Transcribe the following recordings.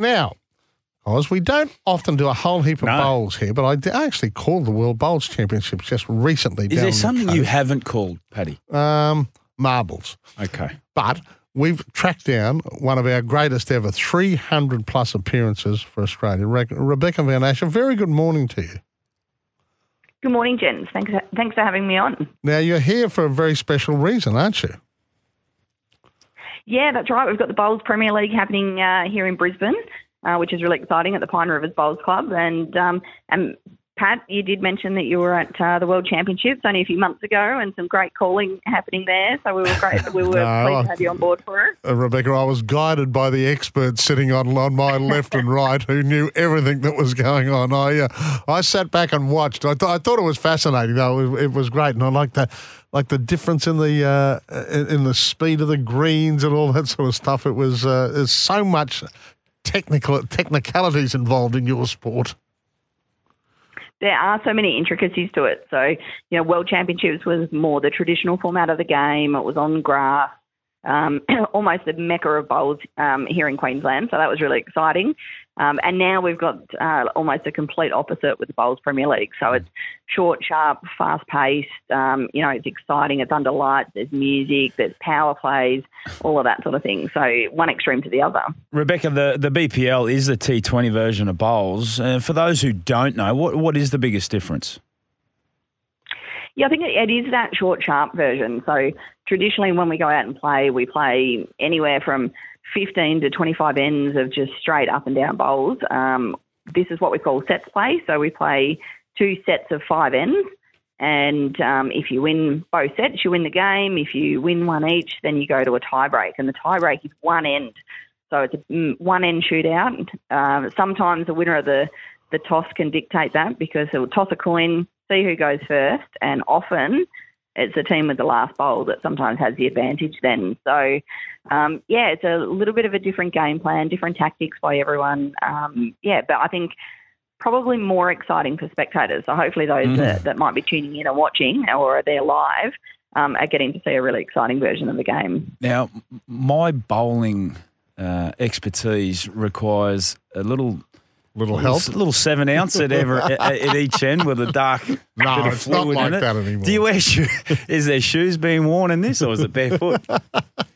Now, Oz, we don't often do a whole heap of No. bowls here, but I d- actually called the World Bowls Championships just recently. Is down there the something you haven't called, Paddy? Um, marbles. Okay. But we've tracked down one of our greatest ever 300 plus appearances for Australia. Re- Rebecca Van Asch, very good morning to you. Good morning, gents. Thanks, thanks for having me on. Now, you're here for a very special reason, aren't you? Yeah, that's right. We've got the Bowls Premier League happening uh, here in Brisbane, uh, which is really exciting at the Pine Rivers Bowls Club. And um, and Pat, you did mention that you were at uh, the World Championships only a few months ago, and some great calling happening there. So we were great. We were No, pleased to have you on board for it. Uh, Rebecca, I was guided by the experts sitting on, on my left and right who knew everything that was going on. I uh, I sat back and watched. I, th- I thought it was fascinating, though. It, was- it was great, and I liked the like the difference in the uh, in, in the speed of the greens and all that sort of stuff. It was uh, there's so much technical technicalities involved in your sport. There are so many intricacies to it. So, you know, World Championships was more the traditional format of the game. It was on grass, um, almost the mecca of bowls um, here in Queensland. So that was really exciting. Um, and now we've got uh, almost a complete opposite with the Bowls Premier League. So it's short, sharp, fast paced. Um, you know, it's exciting. It's under lights. There's music. There's power plays. All of that sort of thing. So one extreme to the other. Rebecca, the, the BPL is the T20 version of bowls. Uh, for those who don't know, what what is the biggest difference? Yeah, I think it, it is that short, sharp version. So traditionally, when we go out and play, we play anywhere from 15 to 25 ends of just straight up and down bowls. Um, this is what we call sets play. So we play two sets of five ends. And um, if you win both sets, you win the game. If you win one each, then you go to a tie break. And the tie break is one end. So it's a mm, one end shootout. Uh, sometimes the winner of the, the toss can dictate that because it will toss a coin, see who goes first, and often it's the team with the last bowl that sometimes has the advantage then. So, um, yeah, it's a little bit of a different game plan, different tactics by everyone. Um, yeah, but I think probably more exciting for spectators. So hopefully those that, that might be tuning in and watching or are there live um, are getting to see a really exciting version of the game. Now, my bowling uh, expertise requires a little Little help. little, little seven ounce at, every, at, at each end with a dark No, bit of it's not like that anymore. Do you wear shoes? Is there shoes being worn in this, or is it barefoot?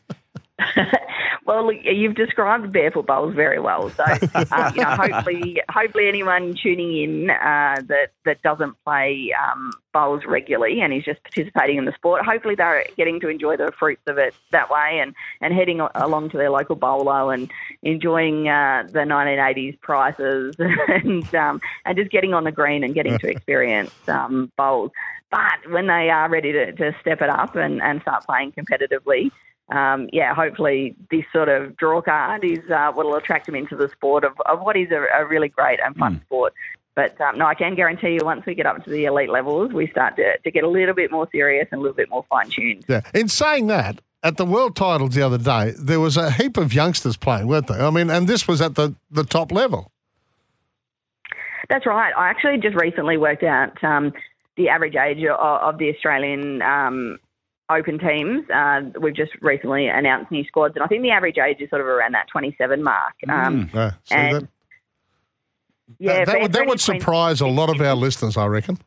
Well, look, you've described barefoot bowls very well. So, um, you know, hopefully, hopefully, anyone tuning in uh, that that doesn't play um, bowls regularly and is just participating in the sport, hopefully they're getting to enjoy the fruits of it that way, and and heading along to their local bowler and enjoying uh, the 1980s prices and um, and just getting on the green and getting to experience um, bowls. But when they are ready to, to step it up and, and start playing competitively, um, yeah, hopefully this sort of draw card is uh, what will attract them into the sport of, of what is a, a really great and fun sport. But um, no, I can guarantee you once we get up to the elite levels, we start to, to get a little bit more serious and a little bit more fine tuned. Yeah. In saying that, at the world titles the other day, there was a heap of youngsters playing, weren't there? I mean, and this was at the, the top level. That's right. I actually just recently worked out um, the average age of, of the Australian um, Open teams. Uh, we've just recently announced new squads, and I think the average age is sort of around that 27 mark. Um, Yeah, see and that, yeah, that, that would, that would surprise a lot of our listeners, I reckon.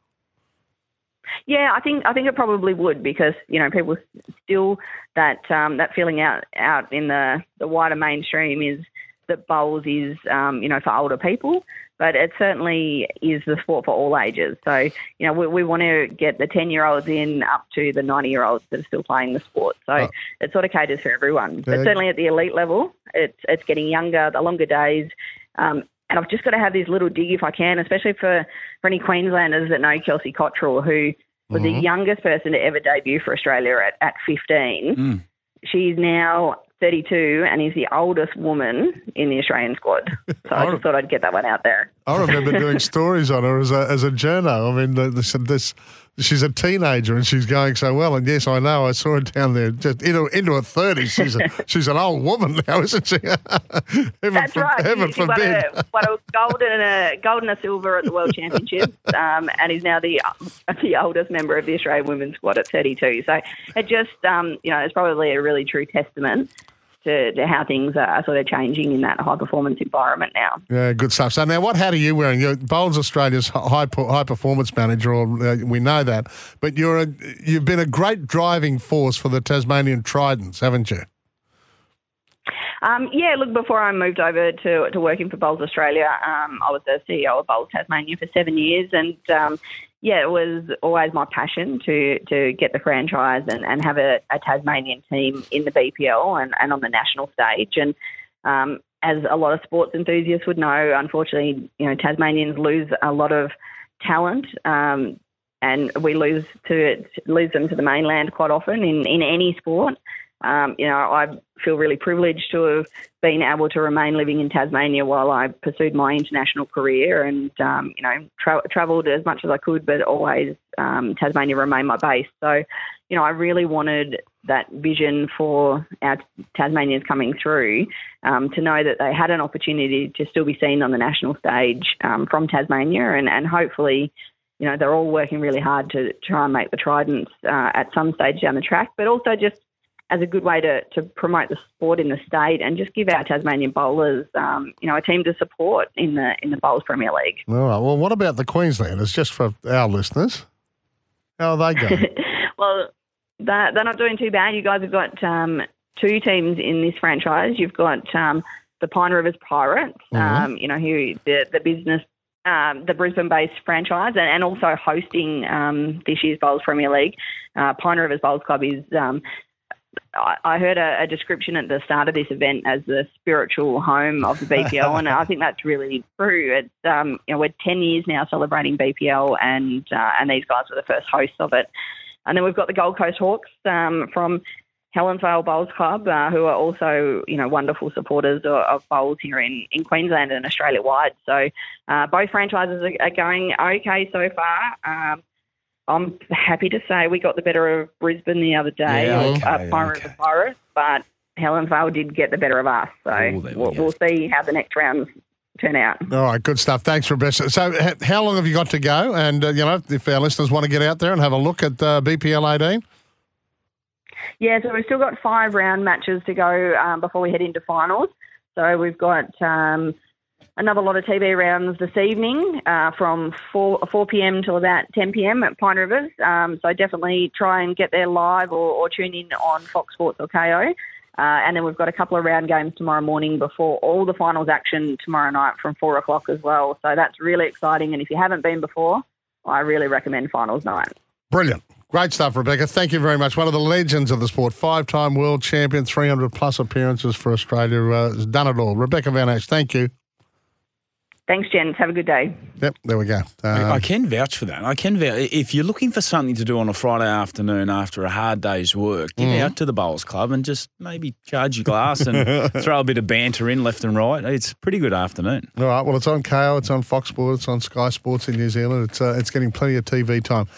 Yeah, I think I think it probably would because you know people still that um, that feeling out out in the the wider mainstream is that bowls is um, you know for older people, but it certainly is the sport for all ages. So you know we, we want to get the ten year olds in up to the ninety year olds that are still playing the sport. So Oh. it sort of caters for everyone. But certainly at the elite level, it's it's getting younger, the longer days. Um, and I've just got to have this little dig if I can, especially for, for any Queenslanders that know Kelsey Cottrell, who was the youngest person to ever debut for Australia at, at 15. Mm. She's now 32 and is the oldest woman in the Australian squad. So I just thought I'd get that one out there. I remember doing stories on her as a, as a journo. I mean, said this. She's a teenager and she's going so well. And yes, I know. I saw her down there, just into into her thirties. She's a, she's an old woman now, isn't she? heaven That's for- right. Heaven She, she won, a, won a gold and a gold and a silver at the World Championships, um, and is now the the oldest member of the Australian women's squad at 32. So it just, um, you know, it's probably a really true testament to, to how things are sort of changing in that high performance environment now. Yeah, good stuff. So now, what hat are you wearing? You're Bowls Australia's high high performance manager, or uh, we know that, but you're a you've been a great driving force for the Tasmanian Tridents, haven't you? Um, yeah, look, before I moved over to, to working for Bowls Australia, um, I was the CEO of Bowls Tasmania for seven years. And um, yeah, it was always my passion to, to get the franchise and, and have a, a Tasmanian team in the BPL and, and on the national stage. And um, as a lot of sports enthusiasts would know, unfortunately, you know, Tasmanians lose a lot of talent. Um, and we lose to lose them to the mainland quite often in, in any sport. Um, you know, I feel really privileged to have been able to remain living in Tasmania while I pursued my international career and, um, you know, tra- travelled as much as I could, but always um, Tasmania remained my base. So, you know, I really wanted that vision for our Tasmanians coming through um, to know that they had an opportunity to still be seen on the national stage um, from Tasmania and, and hopefully you know, they're all working really hard to try and make the Tridents uh, at some stage down the track, but also just as a good way to, to promote the sport in the state and just give our Tasmanian bowlers, um, you know, a team to support in the in the Bowls Premier League. All right. Well, what about the Queenslanders? Just for our listeners, how are they going? well, they're, they're not doing too bad. You guys have got um, two teams in this franchise. You've got um, the Pine Rivers Pirates, mm-hmm. Um, you know, who the the business um, the Brisbane-based franchise and, and also hosting um, this year's Bowls Premier League. Uh, Pine Rivers Bowls Club is um, I heard a, a, description at the start of this event as the spiritual home of the BPL, and I think that's really true. It's um, you know we're ten years now celebrating BPL, and uh, and these guys were the first hosts of it. And then we've got the Gold Coast Hawks um, from Helensvale Bowls Club, uh, who are also you know wonderful supporters of, of, bowls here in, in Queensland and Australia wide. So uh, both franchises are, are, going okay so far. Um, I'm happy to say we got the better of Brisbane the other day, yeah, okay, uh, Pirates okay. Pirates, but Helensvale did get the better of us. So Ooh, we'll, we will see how the next round turn out. All right, good stuff. Thanks, Rebecca. So, how long have you got to go? And uh, you know, if our listeners want to get out there and have a look at uh, BPL 18. Yeah, so we've still got five round matches to go um, before we head into finals. So we've got um, another lot of TV rounds this evening uh, from 4, 4 p.m. till about 10 p.m. at Pine Rivers. Um, so definitely try and get there live or, or tune in on Fox Sports or Kayo. Uh, and then we've got a couple of round games tomorrow morning before all the finals action tomorrow night from 4 o'clock as well. So that's really exciting. And if you haven't been before, I really recommend finals night. Brilliant. Great stuff, Rebecca. Thank you very much. One of the legends of the sport, five time world champion, 300 plus appearances for Australia, uh, has done it all. Rebecca Van Asch, thank you. Thanks, Jens. Have a good day. Yep, there we go. Um, I can vouch for that. I can vouch. If you're looking for something to do on a Friday afternoon after a hard day's work, get mm. out to the Bowls Club and just maybe charge your glass and throw a bit of banter in left and right. It's a pretty good afternoon. All right. Well, it's on Kayo, it's on Fox Sports, it's on Sky Sports in New Zealand. It's uh, it's getting plenty of TV time.